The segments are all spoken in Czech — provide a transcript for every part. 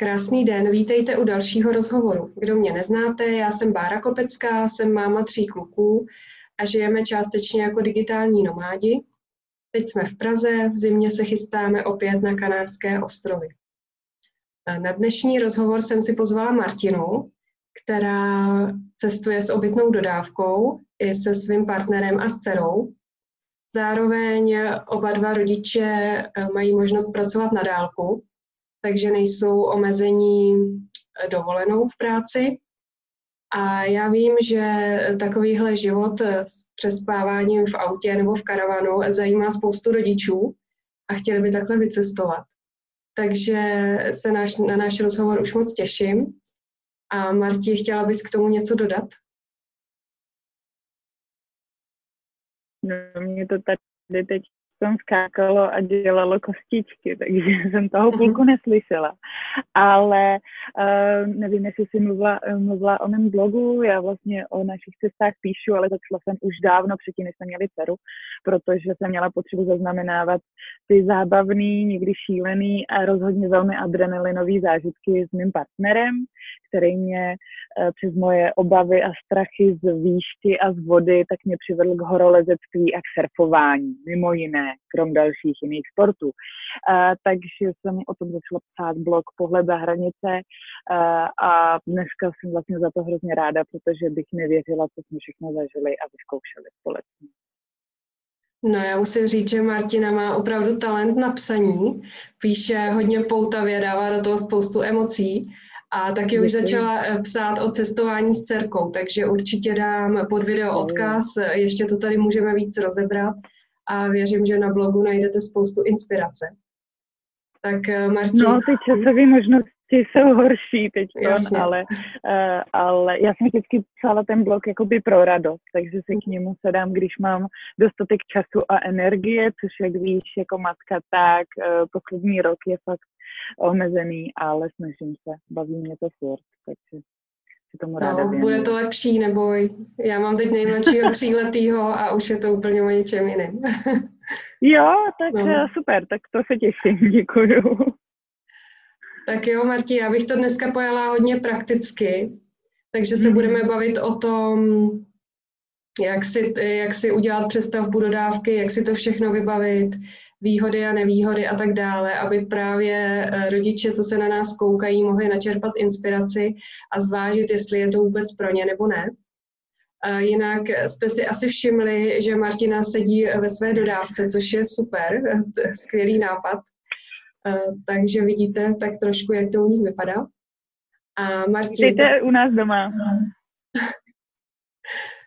Krásný den, vítejte u dalšího rozhovoru. Kdo mě neznáte, já jsem Bára Kopecká, jsem máma tří kluků a žijeme částečně jako digitální nomádi. Teď jsme v Praze, v zimě se chystáme opět na Kanárské ostrovy. Na dnešní rozhovor jsem si pozvala Martinu, která cestuje s obytnou dodávkou i se svým partnerem a s dcerou. Zároveň oba dva rodiče eh, mají možnost pracovat na dálku, takže nejsou omezení eh, dovolenou v práci. A já vím, že takovýhle život eh, s přespáváním v autě nebo v karavanu zajímá spoustu rodičů a chtěli by takhle vycestovat. Takže se náš, na náš rozhovor už moc těším. A Marti, chtěla bys k tomu něco dodat? No, mě to tady teď tam skákalo a dělalo kostičky, takže jsem toho mhm. půlku neslyšela. Ale uh, nevím, jestli jsi mluvila, mluvila o mém blogu, já vlastně o našich cestách píšu, ale začala jsem už dávno předtím, než jsme měli dceru, protože jsem měla potřebu zaznamenávat ty zábavný, někdy šílený a rozhodně velmi adrenalinový zážitky s mým partnerem, který mě uh, přes moje obavy a strachy z výšky a z vody, tak mě přivedl k horolezectví a k surfování, mimo jiné krom dalších jiných sportů. Uh, takže jsem o tom začala psát blog Pohled za hranice uh, a dneska jsem vlastně za to hrozně ráda, protože bych nevěřila, co jsme všechno zažili a vyzkoušeli společně. No já musím říct, že Martina má opravdu talent na psaní, píše hodně poutavě, dává do toho spoustu emocí a taky Děkuji. už začala eh, psát o cestování s dcerkou, takže určitě dám pod video odkaz, ještě to tady můžeme víc rozebrat a věřím, že na blogu najdete spoustu inspirace. Tak eh, Martin. No, ty časové možnosti jsou horší teď, ale, uh, ale já jsem vždycky psala ten blog jakoby pro radost, takže se k němu sedám, když mám dostatek času a energie, což jak víš, jako matka, tak uh, poslední rok je fakt omezený, ale snažím se, baví mě to furt, takže si tomu ráda no, bude to lepší, nebo já mám teď nejmladšího tříletýho a už je to úplně o něčem jiném. jo, tak no. Eh, super, tak to se těším, děkuju. Tak jo, Marti, já bych to dneska pojala hodně prakticky, takže se mm. budeme bavit o tom, jak si, jak si udělat přestavbu dodávky, jak si to všechno vybavit, výhody a nevýhody a tak dále, aby právě eh, rodiče, co se na nás koukají, mohli načerpat inspiraci a zvážit, jestli je to vůbec pro ně nebo ne. Jinak jste si asi všimli, že Martina sedí ve své dodávce, což je super, skvělý nápad. Eh, takže vidíte tak trošku, jak to u nich vypadá. A Martin... Jste u nás doma.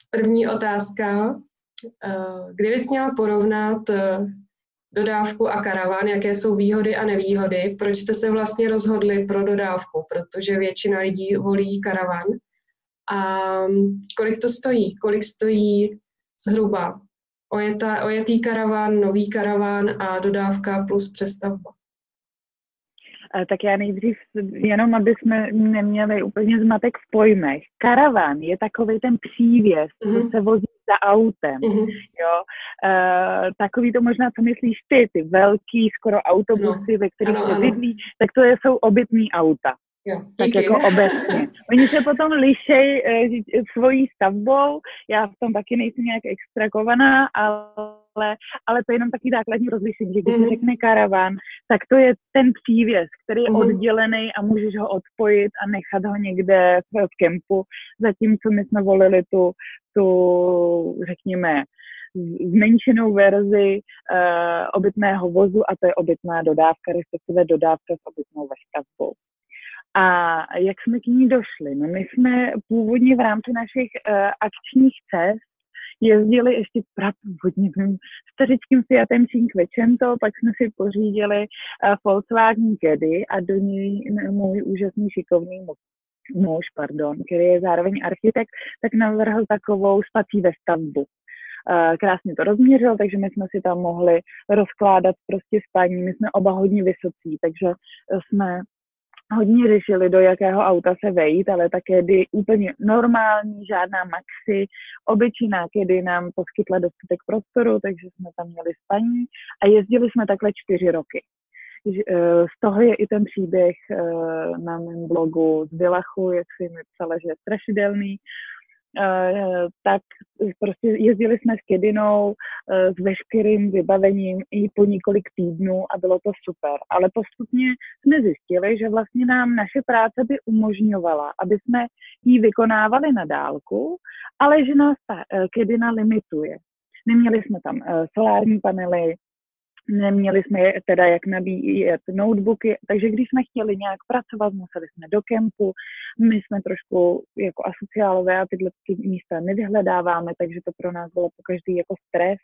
První otázka. Eh, kdybys měla porovnat dodávku a karavan, jaké jsou výhody a nevýhody, proč jste se vlastně rozhodli pro dodávku, protože většina lidí volí karavan. A kolik to stojí? Kolik stojí zhruba ojeta, ojetý karavan, nový karavan a dodávka plus přestavba? tak já nejdřív, jenom aby jsme neměli úplně zmatek v pojmech. Karavan je takový ten přívěs, mm-hmm. co mhm. se vozí za autem, mm-hmm. jo. Uh, takový to možná, co myslíš ty, ty velký skoro autobusy, no. ve kterých se bydlí, tak to je, jsou obytný auta. Jo, tak jako obecně. Oni se potom lišej e, svojí stavbou, já v tom taky nejsem nějak extrakovaná, ale, ale to je jenom takový základní rozlišení, že když mm. řekne karavan, tak to je ten přívěs, který je mm. oddělený a můžeš ho odpojit a nechat ho někde v, v kempu, zatímco my jsme volili tu, tu řekněme, zmenšenou verzi uh, obytného vozu a to je obytná dodávka, respektive dodávka s obytnou vestavbou. A jak jsme k ní došli? No my jsme původně v rámci našich uh, akčních cest jezdili ještě prapůvodně stařičkým Fiatem Cinquecento, pak jsme si pořídili uh, Volkswagen Caddy a do něj můj úžasný šikovný muž, pardon, který je zároveň architekt, tak navrhl takovou spací ve stavbu. Uh, krásně to rozměřil, takže my jsme si tam mohli rozkládat prostě spání. My jsme oba hodně vysocí, takže jsme hodně řešili, do jakého auta se vejít, ale také kdy úplně normální, žádná maxi, obyčejná kedy nám poskytla dostatek prostoru, takže jsme tam měli spaní a jezdili jsme takhle čtyři roky. z toho je i ten příběh na mém blogu z Vilachu, jak si mi psala, že je strašidelný. Eh, tak prostě jezdili jsme s Kedinou eh, s veškerým vybavením i po několik týdnů a bylo to super. Ale postupně jsme zjistili, že vlastně nám naše práce by umožňovala, aby jsme ji vykonávali na dálku, ale že nás ta eh, Kedina limituje. Neměli jsme tam solární panely, neměli jsme teda jak nabíjet notebooky, takže když jsme chtěli nějak pracovat, museli jsme do kempu, my jsme trošku jako asociálové a tyhle místa nevyhledáváme, takže to pro nás bylo po každý jako stres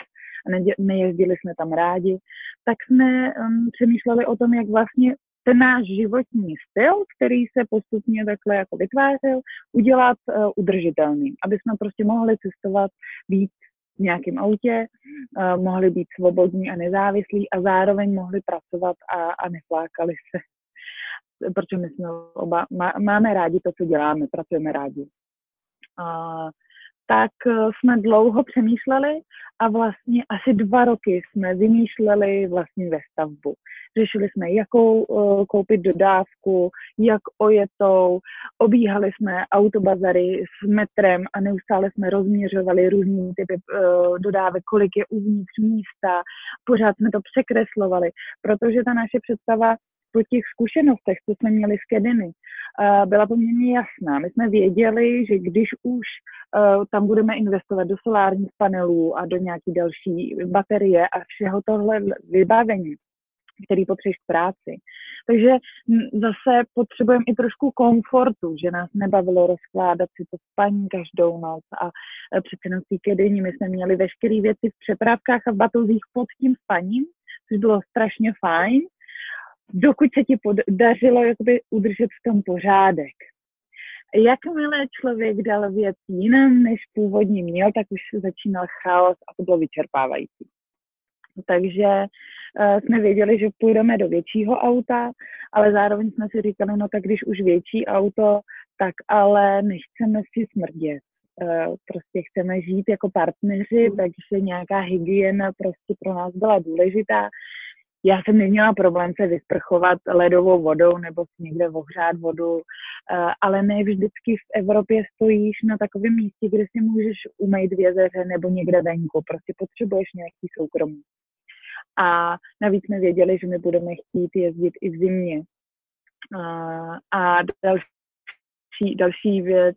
a ne, nejezdili jsme tam rádi, tak jsme um, přemýšleli o tom, jak vlastně ten náš životní styl, který se postupně takhle jako vytvářel, udělat uh, udržitelný, aby jsme prostě mohli cestovat víc v nějakém autě, uh, mohli být svobodní a nezávislí a zároveň mohli pracovat a, a neflákali se. Protože my jsme oba, má, máme rádi to, co děláme, pracujeme rádi. Uh, tak eh, jsme dlouho přemýšleli a vlastně asi dva roky jsme vymýšleli vlastní vestavbu. Řešili jsme, jakou uh, koupit dodávku, jak ojetou, obíhali jsme autobazary s metrem a neustále jsme rozměřovali různý typy uh, dodávek, kolik je uvnitř místa, pořád jsme to překreslovali, protože ta naše představa po těch zkušenostech, co jsme měli s Kediny, byla poměrně jasná. My jsme věděli, že když už tam budeme investovat do solárních panelů a do nějaké další baterie a všeho tohle vybavení, který potřebuješ k práci. Takže zase potřebujeme i trošku komfortu, že nás nebavilo rozkládat si to spaní každou noc a e, přece jenom kedyní my jsme měli veškeré věci v přepravkách a v batozích pod tím spaním, což bylo strašně fajn, dokud se ti podařilo jakoby udržet v tom pořádek. Jakmile člověk dal věc jinam, než původně měl, tak už začínal chaos a to bylo vyčerpávající. Takže jsme věděli, že půjdeme do většího auta, ale zároveň jsme si říkali, no tak když už větší auto, tak ale nechceme si smrdět. Uh, prostě chceme žít jako partneři, takže nějaká hygiena prostě pro nás byla důležitá já jsem neměla problém se vysprchovat ledovou vodou nebo si někde ohřát vodu, eh, ale ne vždycky v Evropě stojíš na takovém místě, kde si můžeš umýt v jezeře nebo někde venku. Prostě potřebuješ nějaký soukromí. A navíc jsme věděli, že my budeme chtít jezdit i v zimě. A, další, další věc,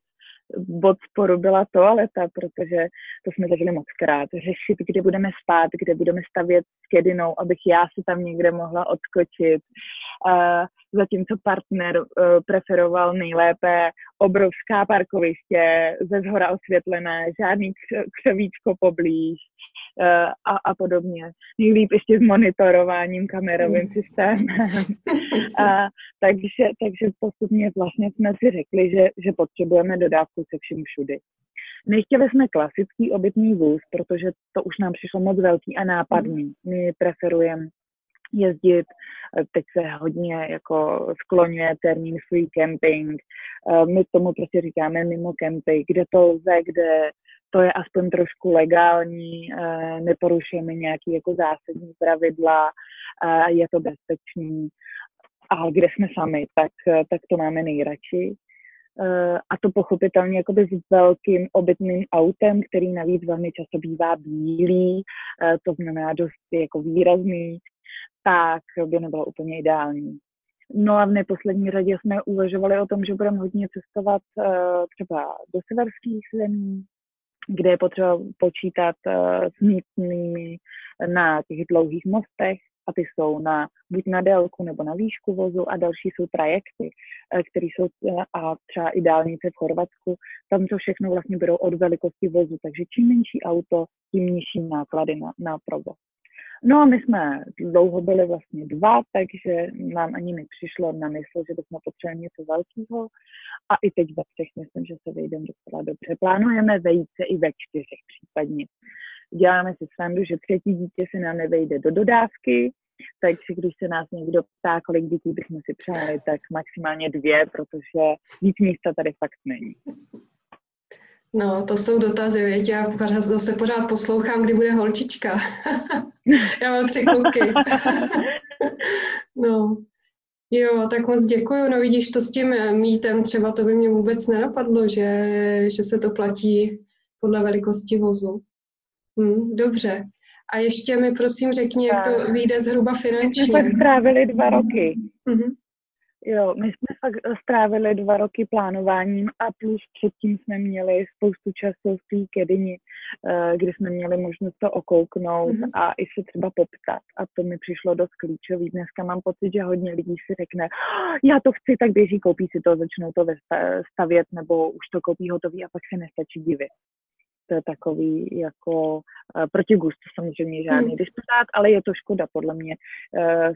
bod sporu byla toaleta, protože to jsme zažili moc krát. Řešit, kde budeme spát, kde budeme stavět s kedinou, abych já si tam někde mohla odskočit. Uh, zatímco partner uh, preferoval nejlépe obrovská parkoviště, ze zhora osvětlené, žádný křovíčko poblíž, Eh, a, a podobně. Nejlíp ještě s monitorováním kamerovým mm. systémem. a, takže, takže postupně vlastně jsme si řekli, že, že potřebujeme dodávku se vším všudy. Nechtěli jsme klasický obytný vůz, protože to už nám přišlo moc velký a nápadný. Mm. My preferujeme jezdit. Eh, teď se hodně jako skloňuje termín free camping. Eh, my tomu prostě říkáme mimo camping, kde to lze, kde to je aspoň trošku legální, eh, neporušujeme nějaké jako zásadní pravidla, je to bezpečný. A kde jsme sami, tak, tak to máme nejradši. A to pochopitelně jakoby s velkým obytným autem, který navíc velmi často bývá bílý, to znamená dost jako výrazný, tak by nebylo úplně ideální. No a v neposlední řadě jsme uvažovali o tom, že budeme hodně cestovat třeba do severských zemí, kde je potřeba počítat uh, s místními na těch dlouhých mostech a ty jsou na, buď na délku nebo na výšku vozu a další jsou trajekty, uh, které jsou a třeba i dálnice v Chorvatsku. Tam to všechno vlastně berou od velikosti vozu, takže čím menší auto, tím nižší náklady na, na provoz. No a my jsme dlouho byli vlastně dva, takže nám ani nepřišlo na mysl, že bychom potřebovali něco velkého. A i teď ve třech myslím, že se vejdeme docela dobře. Plánujeme vejít se i ve čtyřech případně. Děláme si srandu, že třetí dítě se nám nevejde do dodávky, takže když se nás někdo ptá, kolik dětí bychom si přáli, tak maximálně dvě, protože víc místa tady fakt není. No, to jsou dotazy, věď? Já pořád, zase pořád poslouchám, kdy bude holčička. Já mám tři kluky. no, jo, tak moc děkuju. No vidíš, to s tím mítem třeba to by mě vůbec nenapadlo, že, že se to platí podle velikosti vozu. Hm, dobře. A ještě mi prosím řekni, jak to vyjde zhruba finančně. My jsme tak strávili dva roky. Mm-hmm. Jo, my jsme fakt strávili dva roky plánováním a plus předtím jsme měli spoustu času v té kedini, eh, kdy jsme měli možnost to okouknout mm-hmm. a i se třeba poptat. A to mi přišlo dost klíčový. Dneska mám pocit, že hodně lidí si řekne, oh, já to chci, tak běží, koupí si to, začnou to stavět nebo už to koupí hotový a pak se nestačí divit to je takový jako uh, proti gustu samozřejmě žádný hmm. disputát, ale je to škoda podle mě. Uh,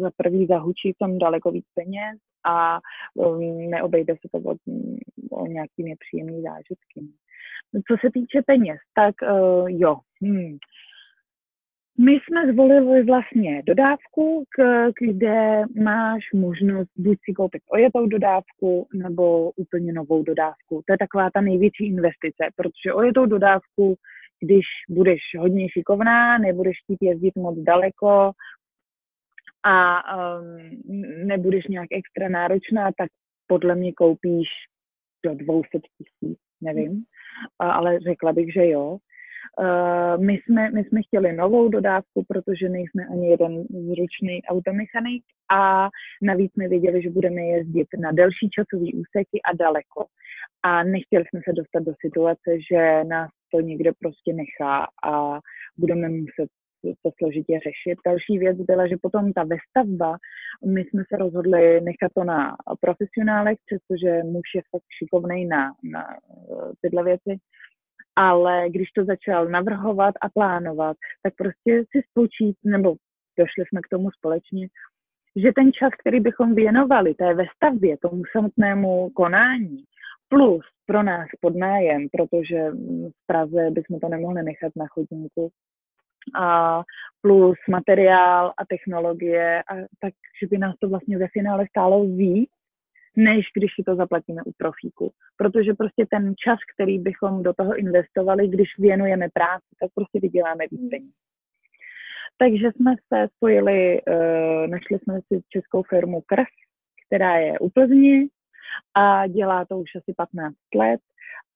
za prvý zahučí v tom daleko víc peněz a um, neobejde se to o, o nějaký nepříjemný zážitky. Co se týče peněz, tak uh, jo, hmm. My jsme zvolili vlastně dodávku, k, kde máš možnost buď si koupit ojetou dodávku nebo úplně novou dodávku. To je taková ta největší investice, protože ojetou dodávku, když budeš hodně šikovná, nebudeš chtít jezdit moc daleko a um, nebudeš nějak extra náročná, tak podle mě koupíš do 200 tisíc, nevím, ale řekla bych, že jo. Uh, my, jsme, my jsme chtěli novou dodávku, protože nejsme ani jeden zručný automechanik a navíc jsme věděli, že budeme jezdit na delší časový úseky a daleko. A nechtěli jsme se dostat do situace, že nás to někde prostě nechá a budeme muset to složitě řešit. Další věc byla, že potom ta vestavba, my jsme se rozhodli nechat to na profesionálech, přestože muž je fakt šikovnej na, na eh, tyhle věci, ale když to začal navrhovat a plánovat, tak prostě si spočít, nebo došli jsme k tomu společně, že ten čas, který bychom věnovali té vestavbě, tomu samotnému konání, plus pro nás podnájem, protože v Praze bychom to nemohli nechat na chodníku, a plus materiál a technologie, a takže by nás to vlastně ve finále stálo víc, než když si to zaplatíme u profíku. Protože prostě ten čas, který bychom do toho investovali, když věnujeme práci, tak prostě vyděláme víc hmm. peněz. Takže jsme se spojili, uh, našli jsme si českou firmu Kres, která je u Plzni a dělá to už asi 15 let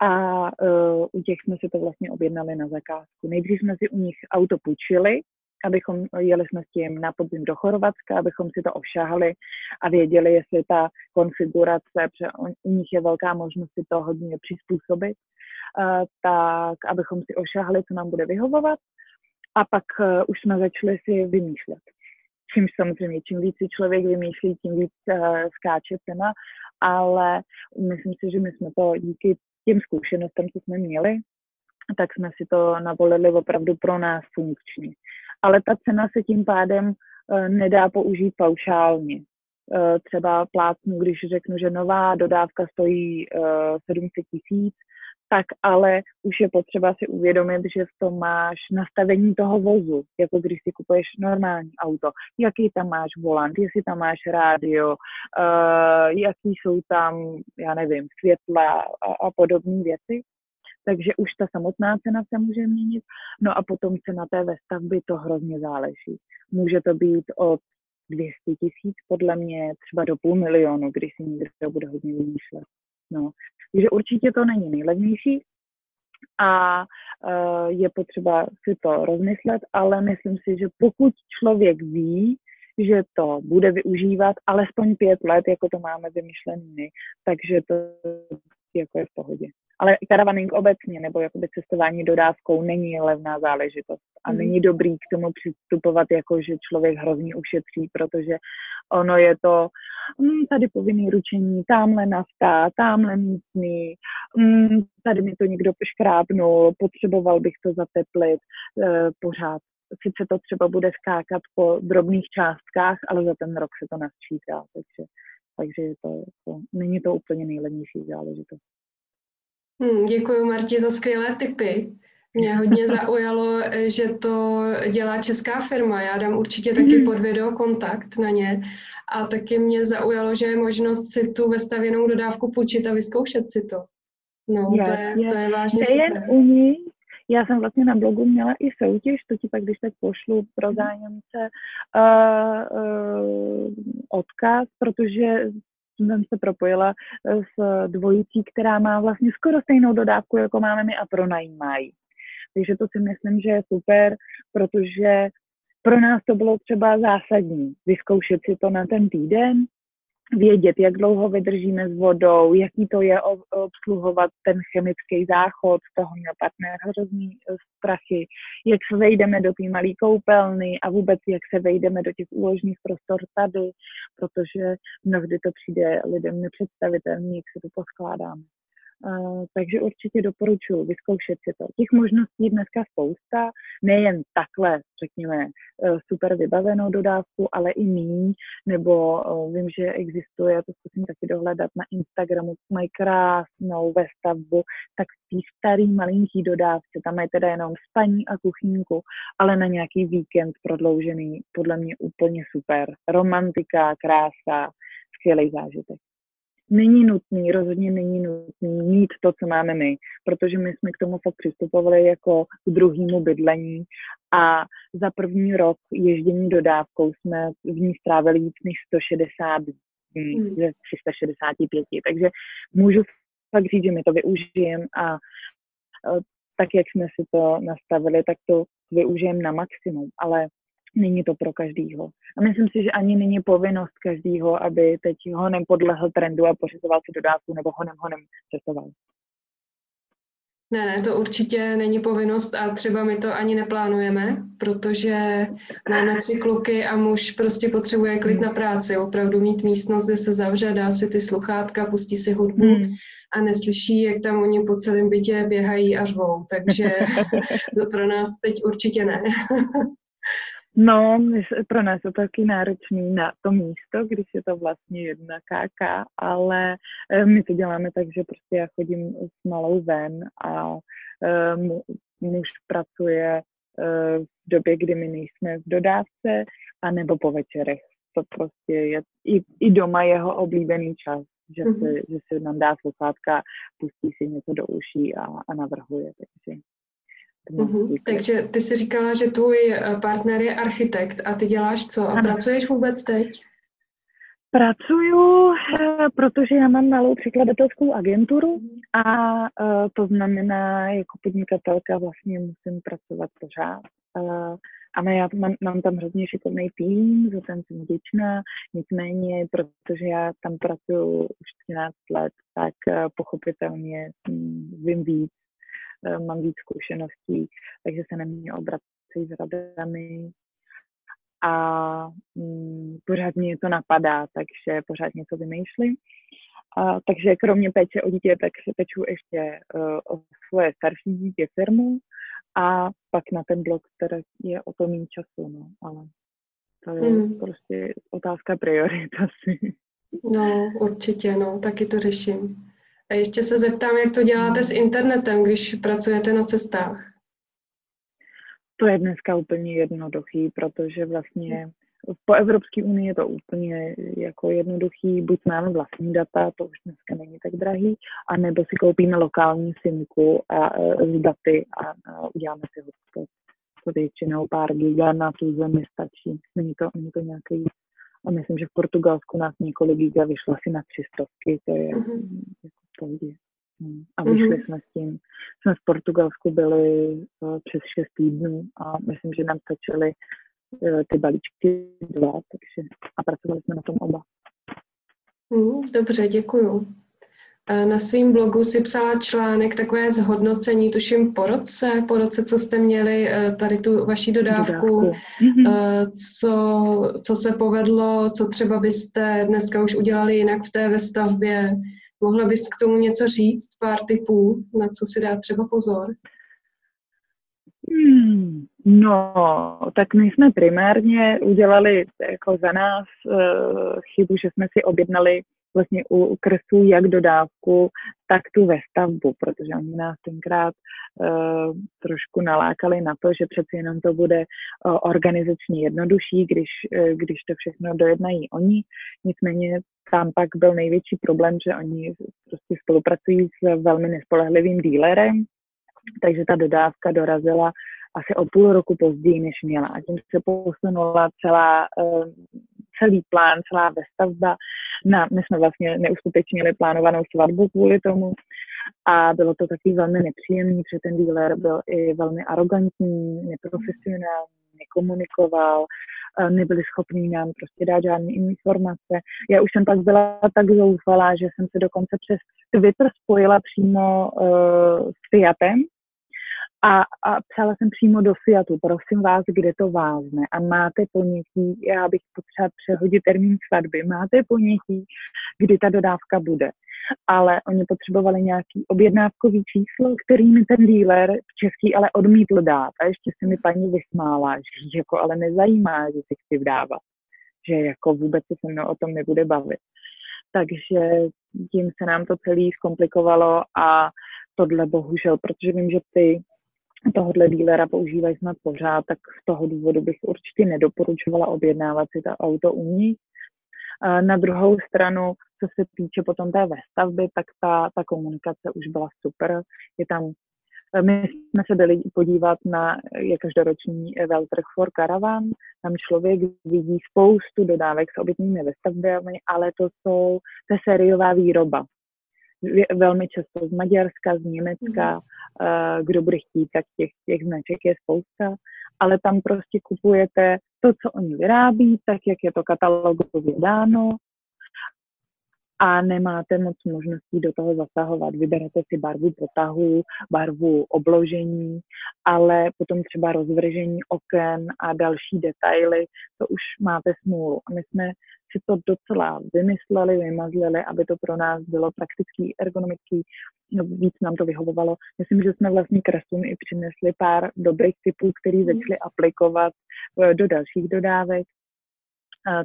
a uh, u těch jsme si to vlastně objednali na zakázku. Nejdřív jsme si u nich auto půjčili, abychom jeli jsme s tím na podzim do Chorvatska, abychom si to ošahali a věděli, jestli ta konfigurace, protože u nich je velká možnost si to hodně přizpůsobit, uh, tak abychom si ošahali, co nám bude vyhovovat. A pak uh, už jsme začali si vymýšlet. Čímž samozřejmě, čím víc si člověk vymýšlí, tím víc uh, skáče cena, ale myslím si, že my jsme to díky těm zkušenostem, co jsme měli, tak jsme si to navolili opravdu pro nás funkční. Ale ta cena se tím pádem uh, nedá použít paušálně. Uh, třeba plácnu, když řeknu, že nová dodávka stojí uh, eh, 700 tisíc, tak ale už je potřeba si uvědomit, že v tom máš nastavení toho vozu, jako když si kupuješ normální auto, jaký tam máš volant, jestli tam máš rádio, uh, jaký jsou tam, já nevím, světla a, a podobné věci. Takže už ta samotná cena se může měnit. No a potom cena té vestavby to hrozně záleží. Může to být od 200 tisíc, podle mě třeba do půl milionu, když si někdo bude hodně vymýšlet. No. Takže určitě to není nejlevnější a uh, je potřeba si to rozmyslet, ale myslím si, že pokud člověk ví, že to bude využívat alespoň pět let, jako to máme vymyšlený my, takže to jako je v pohodě. Ale karavaning obecně, nebo jakoby cestování dodávkou není levná záležitost a mm. není dobrý k tomu přistupovat jako, že člověk hrozně ušetří, protože ono je to mm, tady povinný ručení, tamhle nafta, tamhle místní, mm, tady mi to někdo škrábnul, potřeboval bych to zateplit e, pořád. Sice to třeba bude skákat po drobných částkách, ale za ten rok se to nasčítá, takže, takže je to, to, není to úplně nejlevnější záležitost. Hmm, děkuji Marti za skvělé tipy. Mě hodně zaujalo, že to dělá česká firma. Já dám určitě taky pod video kontakt na ně. A taky mě zaujalo, že je možnost si tu vestavěnou dodávku půjčit a vyzkoušet si to. No, je, to, je, je. to je vážně je super. Jen u nich, já jsem vlastně na blogu měla i soutěž, to ti pak když tak pošlu pro mhm. zájemce uh, uh, odkaz, protože jsem se propojila s dvojicí, která má vlastně skoro stejnou dodávku, jako máme my a pronajímají. Takže to si myslím, že je super, protože pro nás to bylo třeba zásadní vyzkoušet si to na ten týden, vědět, jak dlouho vydržíme s vodou, jaký to je obsluhovat ten chemický záchod, toho měl partner hrozný eh, strachy, jak se vejdeme do té malé koupelny a vůbec jak se vejdeme do těch úložních prostor tady, protože mnohdy to přijde lidem nepředstavitelně, jak se to poskládáme. Takže určitě doporučuji vyzkoušet si to. Těch možností dneska spousta, nejen takhle, řekněme, uh, super vybavenou dodávku, ale i míň, nebo uh, vím, že existuje, to zkusím taky dohledat na Instagramu, mají krásnou vestavbu, tak v té starý malinký dodávce, tam mají teda jenom spaní a kuchynku, ale na nějaký víkend prodloužený, podle mě úplně super. Romantika, krása, skvělý zážitek není nutný, rozhodně není nutný mít to, co máme my, protože my jsme k tomu fakt přistupovali jako k druhému bydlení a za první rok ježdění dodávkou jsme v ní strávili víc než 160 dní hmm. ze 365, takže můžu fakt říct, že my to využijeme a tak, jak jsme si to nastavili, tak to využijeme na maximum, ale není to pro každýho. A myslím si, že ani není povinnost každýho, aby teď honem podlehl trendu a pořizoval si dodávku nebo honem honem cestoval. Ne, ne, to určitě není povinnost a třeba my to ani neplánujeme, protože máme tři kluky a muž prostě potřebuje klid na práci, opravdu mít místnost, kde se zavře, dá si ty sluchátka, pustí si hudbu hmm. a neslyší, jak tam oni po celém bytě běhají a řvou, takže to pro nás teď určitě ne. No, pro nás je to taky náročný na to místo, když je to vlastně jedna KK, ale eh, my to děláme tak, že prostě já chodím s malou ven a eh, muž pracuje eh, v době, kdy my nejsme v dodávce, a nebo po večerech. To prostě je i, i doma jeho oblíbený čas, že, mm-hmm. se, že se nám dá sluchátka, pustí si něco do uší a, a navrhuje. Takže Mm-hmm. Takže ty jsi říkala, že tvůj eh, partner je architekt a ty děláš co? A ano. pracuješ vůbec teď? Pracuju, eh, protože já mám malou překladatelskou agenturu a eh, to znamená, jako podnikatelka vlastně musím pracovat pořád. A já mám, mám tam hrozně šikovný tým, za ten jsem vděčná, nicméně, protože já tam pracuji už 13 let, tak pochopitelně vím víc mám víc zkušeností, takže se na mě obrací s radami a mm, pořád mě to napadá, takže pořád něco vymýšlím. A, takže kromě péče o dítě, tak se peču ještě uh, o svoje starší dítě firmu a pak na ten blog, který je o to méně času, no, ale to je mm. prostě otázka priorit asi. No, určitě, no, taky to řeším. A ještě se zeptám, jak to děláte s internetem, když pracujete na cestách? To je dneska úplně jednoduchý, protože vlastně po Evropské unii je to úplně jako jednoduchý, buď máme vlastní data, to už dneska není tak drahý, anebo si koupíme lokální simku a, e, z daty a, a uděláme si hotspot. To většinou pár giga na tu zemi stačí. Není to, není to nějaký a myslím, že v Portugalsku nás několik giga vyšlo asi na tři stovky, to je mm-hmm. jako pohodě. Hmm. A vyšli mm-hmm. jsme s tím. Jsme v Portugalsku byli uh, přes 6 týdnů a myslím, že nám stačily uh, ty balíčky dva, takže a pracovali jsme na tom oba. Mm, dobře, děkuju. Na svém blogu si psala článek, takové zhodnocení, tuším po roce, po roce, co jste měli eh, tady tu vaši dodávku, dodávku. Mm-hmm. co, co se povedlo, co třeba byste dneska už udělali jinak v té ve stavbě, Mohla bys k tomu něco říct, pár typů, na co si dát třeba pozor? Hmm, no, tak my jsme primárně udělali jako za nás uh, chybu, že jsme si objednali vlastně u kresů jak dodávku, tak tu vestavbu, protože oni nás tenkrát uh, trošku nalákali na to, že přeci jenom to bude uh, organizačně jednodušší, když, uh, když to všechno dojednají oni. Nicméně tam pak byl největší problém, že oni prostě spolupracují s velmi nespolehlivým dílerem, takže ta dodávka dorazila asi o půl roku později, než měla. A tím se posunula celá, celý plán, celá vestavba. Na, my jsme vlastně neuskutečnili plánovanou svatbu kvůli tomu a bylo to taky velmi nepříjemný, protože ten dealer byl i velmi arrogantní, neprofesionální, nekomunikoval, nebyli schopní nám prostě dát žádné informace. Já už jsem pak byla tak zoufalá, že jsem se dokonce přes Twitter spojila přímo uh, s Fiatem, a, a psala jsem přímo do Fiatu, prosím vás, kde to vázne a máte ponětí, já bych potřeba přehodit termín svatby, máte ponětí, kdy ta dodávka bude. Ale oni potřebovali nějaký objednávkový číslo, který mi ten dealer v český ale odmítl dát. A ještě se mi paní vysmála, že jako ale nezajímá, že si chci vdávat. Že jako vůbec se se mnou o tom nebude bavit. Takže tím se nám to celý zkomplikovalo a tohle bohužel, protože vím, že ty tohohle dílera používají snad pořád, tak z toho důvodu bych určitě nedoporučovala objednávat si to auto u ní. Na druhou stranu, co se týče potom té vestavby, tak ta, ta komunikace už byla super. Je tam, my jsme se byli podívat na je každoroční Veltrh for Caravan. Tam člověk vidí spoustu dodávek s obytnými vestavbami, ale to jsou, je sériová výroba velmi často z Maďarska, z Německa, mm. kdo bude chtít, tak těch, těch značek je spousta, ale tam prostě kupujete to, co oni vyrábí, tak jak je to katalogově dáno a nemáte moc možností do toho zasahovat. Vyberete si barvu potahu, barvu obložení, ale potom třeba rozvržení oken a další detaily, to už máte smůlu. A my jsme si to docela vymysleli, vymazlili, aby to pro nás bylo praktický, ergonomický, no, víc nám to vyhovovalo. Myslím, že jsme vlastně krasům i přinesli pár dobrých typů, který mhm. začali aplikovat eh, do dalších dodávek.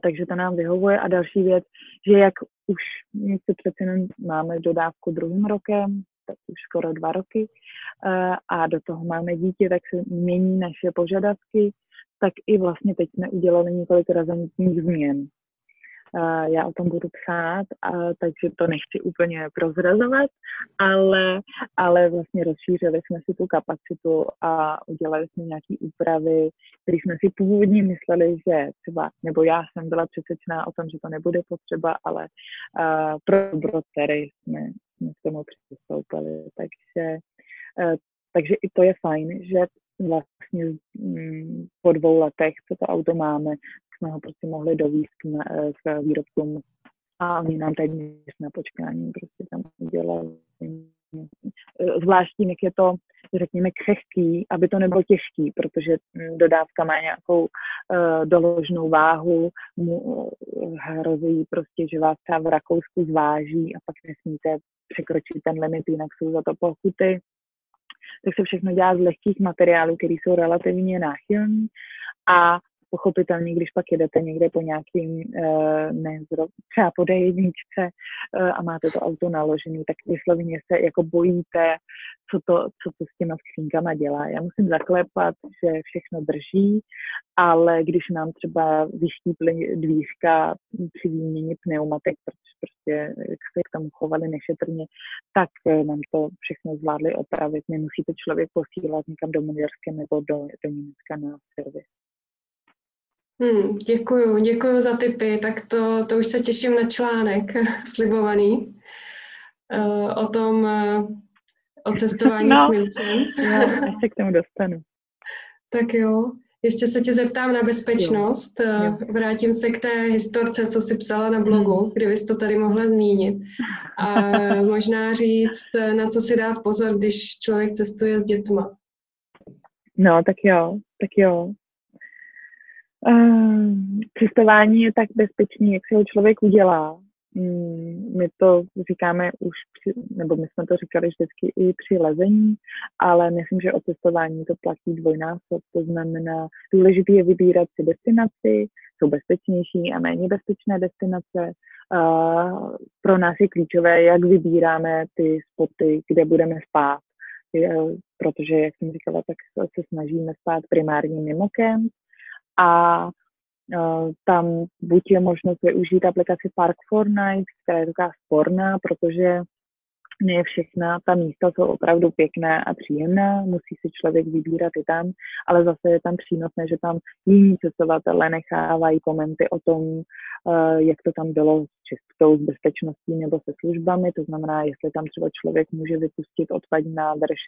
Takže to nám vyhovuje. A další věc, že jak už si přece jenom máme dodávku druhým rokem, tak už skoro dva roky, a do toho máme dítě, tak se mění naše požadavky, tak i vlastně teď jsme udělali několik razantních změn já o tom budu psát, a, takže to nechci úplně prozrazovat, ale, ale vlastně rozšířili jsme si tu kapacitu a udělali jsme nějaké úpravy, které jsme si původně mysleli, že třeba, nebo já jsem byla přesvědčená o tom, že to nebude potřeba, ale uh, pro brocery jsme, jsme k tomu přistoupili, takže, uh, takže i to je fajn, že vlastně mm, po dvou letech, co to auto máme, jsme ho prostě mohli dovíst k, eh, výrobcům a oni nám teď na počkání prostě tam udělali. Zvláštní, jak je to, řekněme, křehký, aby to nebylo těžký, protože hm, dodávka má nějakou uh, doložnou váhu, mu uh, hrozí prostě, že vás třeba v Rakousku zváží a pak nesmíte překročit ten limit, jinak jsou za to pokuty. Tak se všechno dělá z lehkých materiálů, které jsou relativně náchylní a pochopitelně, když pak jedete někde po nějakým, eh, ne, třeba po D1 eh, a máte to auto naložené, tak vysloveně se jako bojíte, co to, co to s těma skřínkama dělá. Já musím zaklepat, že všechno drží, ale když nám třeba vyštíply dvířka při výměně pneumatik, protože prostě jak se k tomu chovali nešetrně, tak eh, nám to všechno zvládli opravit. Nemusíte člověk posílat někam do Maďarska nebo do, do Německa na servis. Hmm, děkuju, děkuju za tipy, tak to, to už se těším na článek slibovaný uh, o tom, uh, o cestování no, s Milčem. Já se k tomu dostanu. Tak jo, ještě se tě zeptám na bezpečnost. Jo. Jo. Vrátím se k té historce, co jsi psala na blogu, hmm. kdybys to tady mohla zmínit. A možná říct, na co si dát pozor, když člověk cestuje s dětma. No, tak jo, tak jo. Uh, cestování je tak bezpečný, jak si ho člověk udělá. Mm, my to říkáme už, při, nebo my jsme to říkali vždycky i při lezení, ale myslím, že o cestování to platí dvojnásob. To znamená, důležité je vybírat si destinaci, jsou bezpečnější a méně bezpečné destinace. Uh, pro nás je klíčové, jak vybíráme ty spoty, kde budeme spát. Protože, jak jsem říkala, tak se snažíme spát primárně mimo kemp, a uh, tam buď je možnost využít aplikaci Park for Night, která je taková sporná, protože ne všechna ta místa jsou opravdu pěkná a příjemná, musí si člověk vybírat i tam, ale zase je tam přínosné, že tam jiní cestovatelé nechávají komenty o tom, eh, jak to tam bylo s čistou, s bezpečností nebo se službami, to znamená, jestli tam třeba člověk může vypustit odpadní nádrž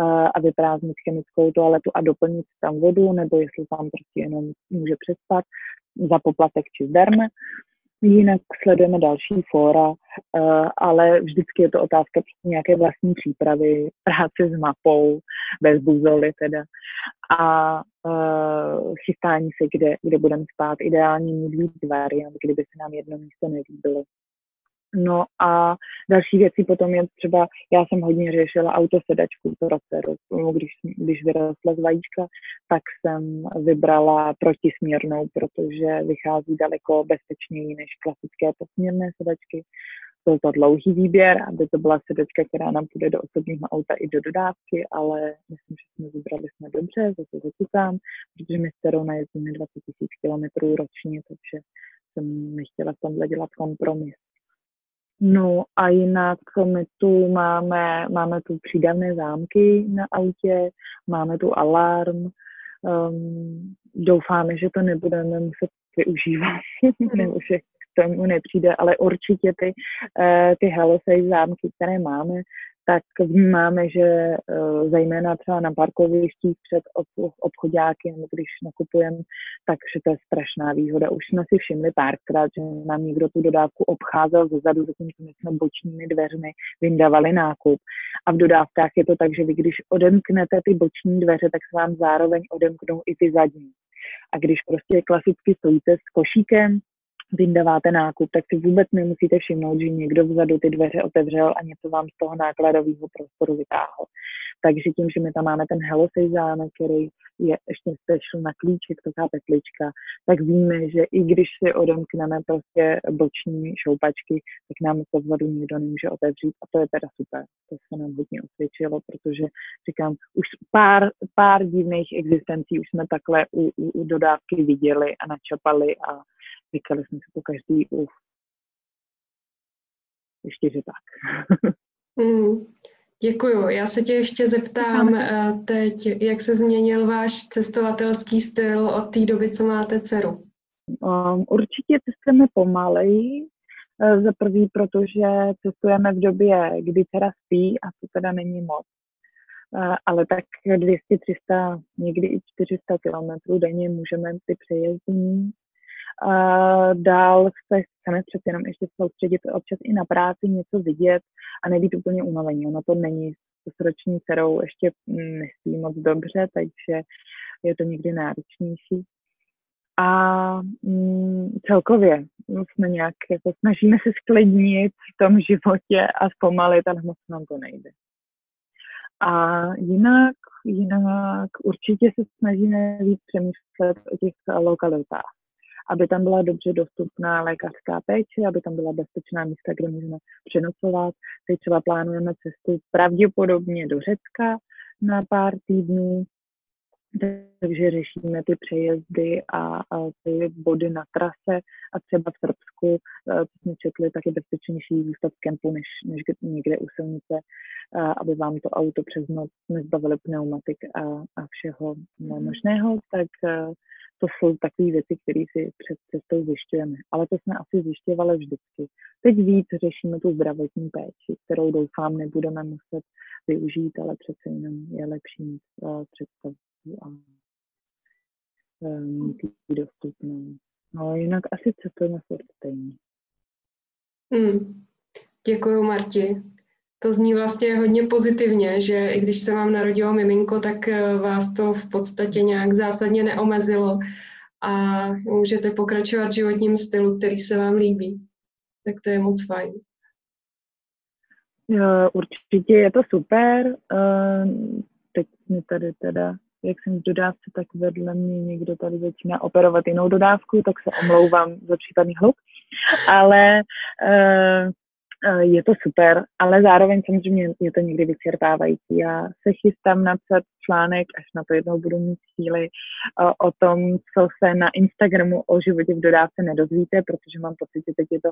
eh, a vyprázdnit chemickou toaletu a doplnit tam vodu, nebo jestli tam prostě jenom může přespat za poplatek či zdarma. Jinak sledujeme další fóra, eh, ale vždycky je to otázka nějaké vlastní přípravy, práce s mapou, bez buzoly teda a uh, chystání se, kde, kde budeme spát. Ideální mít víc variant, kdyby se nám jedno místo nelíbilo. No a další věci potom je třeba, já jsem hodně řešila autosedačku pro dceru. Když, když vyrostla z vajíčka, tak jsem vybrala protisměrnou, protože vychází daleko bezpečněji než klasické posměrné sedačky. Byl to dlouhý výběr, aby to byla sedačka, která nám půjde do osobního auta i do dodávky, ale myslím, že jsme vybrali jsme dobře, zase zakutám, protože my s dcerou najezdíme 20 000 kilometrů ročně, takže jsem nechtěla v tomhle dělat kompromis. No a jinak my tu máme, máme tu přídavné zámky na autě, máme tu alarm, um, doufáme, že to nebudeme muset využívat, nebo že k tomu nepřijde, ale určitě ty, uh, ty Helosej zámky, které máme, tak vnímáme, že eh, zejména třeba na parkovištích před obchodáky, nebo když nakupujeme, takže to je strašná výhoda. Už jsme si všimli párkrát, že nám někdo tu dodávku obcházel zezadu, zatímco my jsme bočními dveřmi vyndavali nákup. A v dodávkách je to tak, že vy když odemknete ty boční dveře, tak se vám zároveň odemknou i ty zadní. A když prostě klasicky stojíte s košíkem, vyndáváte nákup, tak si vůbec nemusíte všimnout, že někdo vzadu ty dveře otevřel a něco vám z toho nákladového prostoru vytáhl. Takže tím, že my tam máme ten Helosej zámek, který je ještě special na klíček, taková petlička, tak víme, že i když si odemkneme prostě boční šoupačky, tak nám to vzadu nikdo nemůže otevřít a to je teda super. To se nám hodně osvědčilo, protože říkám, už pár, pár divných existencí už jsme takhle u, u, u dodávky viděli a načapali a říkali jsme si to každý uf. Ještě, že tak. mm, děkuju. Já se tě ještě zeptám eh, teď, jak se změnil váš cestovatelský styl od té doby, co máte dceru? Um, určitě cestujeme pomaleji, eh, za prvý, protože cestujeme v době, kdy dcera spí a to teda není moc. Uh, ale tak 200, 300, někdy i 400 kilometrů denně můžeme ty přejezdy mít. Uh, dál se chceme přece jenom ještě soustředit občas i na práci, něco vidět a nebýt úplně unavení. Ono to není s roční dcerou ještě mm, nespí moc dobře, takže je to někdy náročnější. A mm, celkově jsme nějak, jako snažíme se sklednit v tom životě a zpomalit, ale moc nám to nejde. A jinak, jinak určitě se snažíme víc přemýšlet o těch lokalitách aby tam byla dobře dostupná lékařská péče, aby tam byla bezpečná místa, kde můžeme přenocovat. Teď třeba plánujeme cestu pravděpodobně do Řecka na pár týdnů, takže řešíme ty přejezdy a, a ty body na trase a třeba v Srbsku, eh, co jsme četli, tak je bezpečnější zůstat v kempu, než, než někde u silnice, aby vám to auto přes noc nezbavili pneumatik a, a všeho možného, tak eh, to jsou takové věci, které si před cestou zjišťujeme. Ale to jsme asi zjišťovali vždycky. Teď víc řešíme tu zdravotní péči, kterou doufám nebudeme muset využít, ale přece jenom je lepší mít uh, představu a uh, mít dostupnou. No jinak asi cestujeme furt stejně. Hmm. Děkuji, Marti. To zní vlastně hodně pozitivně, že i když se vám narodilo miminko, tak eh, vás to v podstatě nějak zásadně neomezilo a můžete pokračovat v životním stylu, který se vám líbí. Tak to je moc fajn. Určitě je to super. Eh, teď mi tady teda, jak jsem v dodávce, tak vedle mě někdo tady začíná operovat jinou dodávku, tak se omlouvám za případný hluk. Ale eh, Eh, je to super, ale zároveň samozřejmě je to někdy vyčerpávající. Já se chystám napsat článek, až na to jednou budu mít chvíli, eh, o tom, co se na Instagramu o životě v dodávce nedozvíte, protože mám pocit, že teď je to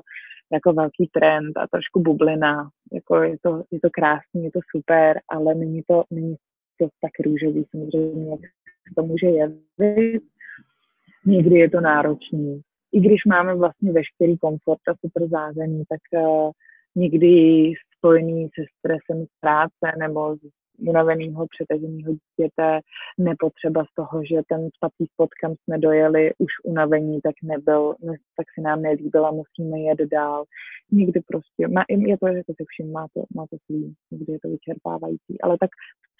jako velký trend a trošku bublina. Jako je to, je to krásný, je to super, ale není to, není to tak růžový samozřejmě, jak se to může jevit. Někdy je to náročný. I když máme vlastně veškerý komfort a super zázemí, tak uh, někdy spojený se stresem z práce nebo z unaveného, přetaženého dítěte, nepotřeba z toho, že ten spací spot, kam jsme dojeli, už unavení, tak nebyl, ne, tak se nám nelíbil a musíme jet dál. Někdy prostě, má, je to, že to si všim, má to, má to svý, někdy je to vyčerpávající, ale tak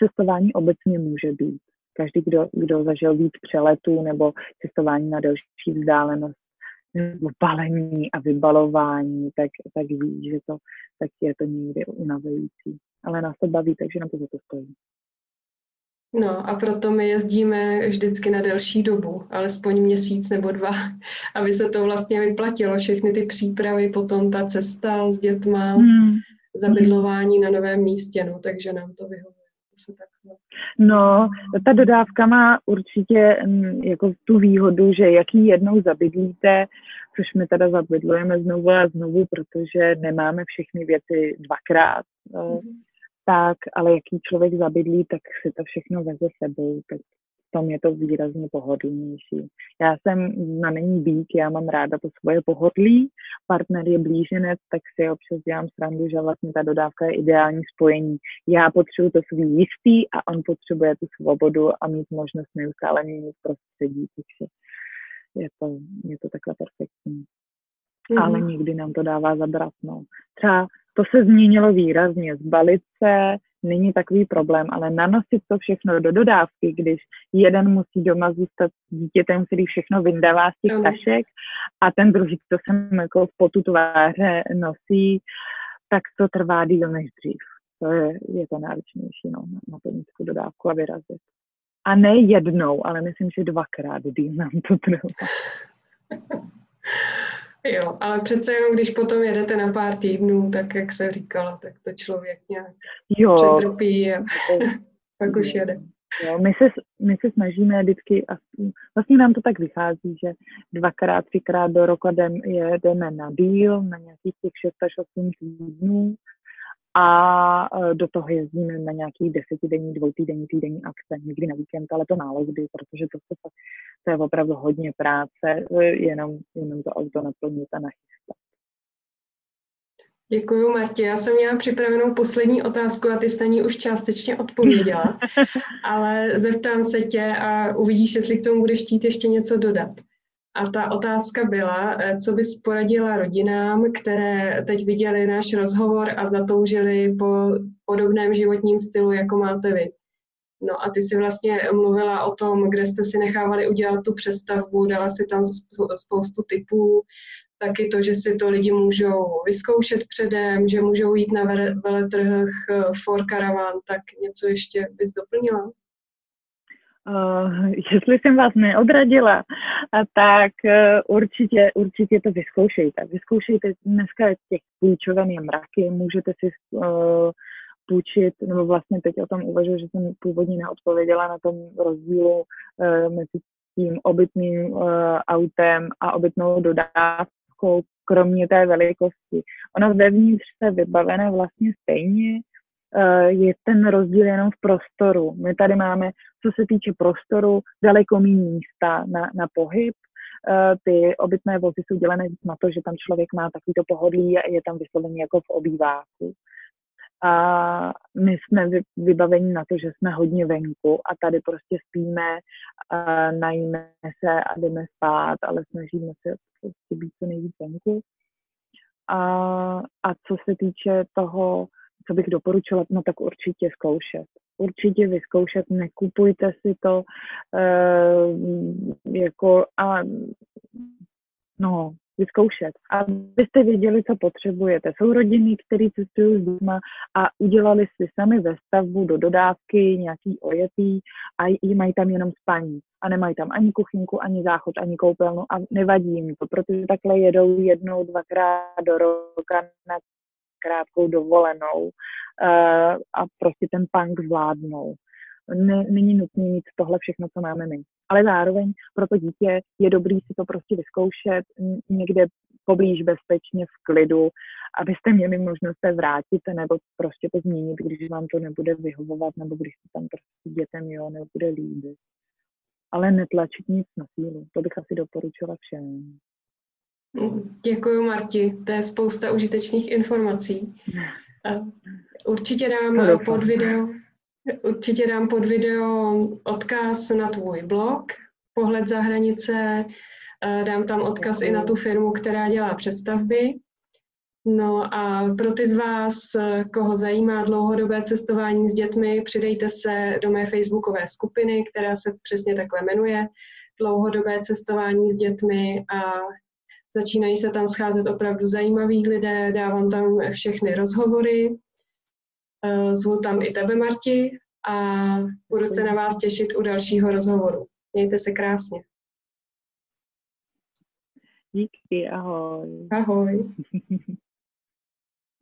cestování obecně může být. Každý, kdo, kdo zažil víc přeletů nebo cestování na delší vzdálenost, nebo balení a vybalování, tak, tak ví, že to, tak je to někdy unavující ale nás to baví, takže nám to za to stojí. No a proto my jezdíme vždycky na delší dobu, alespoň měsíc nebo dva, aby se to vlastně vyplatilo, všechny ty přípravy, potom ta cesta s dětma, hmm. zabydlování na novém místě, no, takže nám to vyhovuje. No, ta dodávka má určitě mm, jako tu výhodu, že jaký jednou zabydlíte, což my teda zabydlujeme znovu a znovu, protože nemáme všechny věci dvakrát. Mm-hmm tak, ale jaký člověk zabydlí, tak si to všechno veze sebou, tak v tom je to výrazně pohodlnější. Já jsem znamení býk, já mám ráda to svoje pohodlí, partner je blíženec, tak si občas dělám srandu, že vlastně ta dodávka je ideální spojení. Já potřebuji to svý jistý a on potřebuje tu svobodu a mít možnost neustále měnit prostředí, takže je to, je to takhle perfektní. Mm. Ale někdy nám to dává zabrat. No. Třeba to se změnilo výrazně. Zbalit se není takový problém, ale nanosit to všechno do dodávky, když jeden musí doma zůstat s dítětem, který všechno vyndává z těch tašek a ten druhý to sem jako v potu tváře nosí, tak to trvá díl než dřív. To je, je to náročnější, no, na tu dodávku a vyrazit. A ne jednou, ale myslím, že dvakrát díl nám to trvá. Jo, ale přece jenom, když potom jedete na pár týdnů, tak jak se říkala, tak to člověk nějak jo. přetrpí a pak už jede. Jo, my, se, my se snažíme vždycky, a vlastně nám to tak vychází, že dvakrát, třikrát do roku jedeme na díl, na nějakých těch 6 až 8 týdnů a e, do toho jezdíme na nějaký desetidenní, dvoutýdenní, týdenní akce, někdy na víkend, ale to málo kdy, protože to, to, to je opravdu hodně práce, e, jenom, jenom to auto naplnit a nachystat. Děkuji, Martě. Já jsem měla připravenou poslední otázku a ty jsi na ní už částečně odpověděla, ale zeptám se tě a uvidíš, jestli k tomu budeš chtít ještě něco dodat. A ta otázka byla, eh, co bys poradila rodinám, které teď viděli náš rozhovor a zatoužili po podobném životním stylu, jako máte vy. No a ty si vlastně mluvila o tom, kde jste si nechávali udělat tu přestavbu, dala si tam spoustu typů, taky to, že si to lidi můžou vyzkoušet předem, že můžou jít na veletrh eh, for caravan, tak něco ještě bys doplnila? Uh, jestli jsem vás neodradila, tak uh, určitě, určitě to vyzkoušejte. Vyzkoušejte, dneska těch půjčoven je mraky, můžete si uh, půjčit, nebo vlastně teď o tom uvažuji, že jsem původně neodpověděla na tom rozdílu mezi tím obytným autem a obytnou dodávkou, kromě té velikosti. Ono vevnitř se vybavené vlastně stejně, je ten rozdíl jenom v prostoru. My tady máme, co se týče prostoru, daleko méně místa na, na pohyb. Eh, ty obytné vozy jsou dělené na to, že tam člověk má takovýto pohodlí a je tam vyslovený jako v obýváku. A my jsme vybaveni na to, že jsme hodně venku a tady prostě spíme, najíme se a jdeme spát, ale snažíme se prostě být co nejvíc venku. A, a co se týče toho, co bych doporučila, no tak určitě zkoušet. Určitě vyzkoušet, nekupujte si to e, jako a no, vyzkoušet, abyste věděli, co potřebujete. Jsou rodiny, které cestují s dětma a udělali si sami ve stavbu do dodávky nějaký ojetý a mají tam jenom spaní. A nemají tam ani kuchynku, ani záchod, ani koupelnu a nevadí jim to, protože takhle jedou jednou, dvakrát do roka na krátkou dovolenou uh, a prostě ten punk zvládnou. ne, není nutné mít tohle všechno, co máme my. Ale zároveň pro to dítě je dobrý si to prostě vyzkoušet někde poblíž bezpečně v klidu, abyste měli možnost se vrátit nebo prostě to změnit, když vám to nebude vyhovovat nebo když se tam prostě dětem jo, nebude líbit. Ale netlačit nic na sílu. To bych asi doporučila všem. Děkuji, Marti. To je spousta užitečných informací. Určitě dám no, pod video, určitě dám pod video odkaz na tvůj blog, pohled za hranice, dám tam odkaz i na tu firmu, která dělá přestavby. No a pro ty z vás, koho zajímá dlouhodobé cestování s dětmi, přidejte se do mé facebookové skupiny, která se přesně takhle jmenuje Dlouhodobé cestování s dětmi a Začínají se tam scházet opravdu zajímaví lidé, dávám tam všechny rozhovory, eh, zvu tam i tebe, Marti, a budu se na vás těšit u dalšího rozhovoru. Mějte se krásně. Díky, ahoj. Ahoj.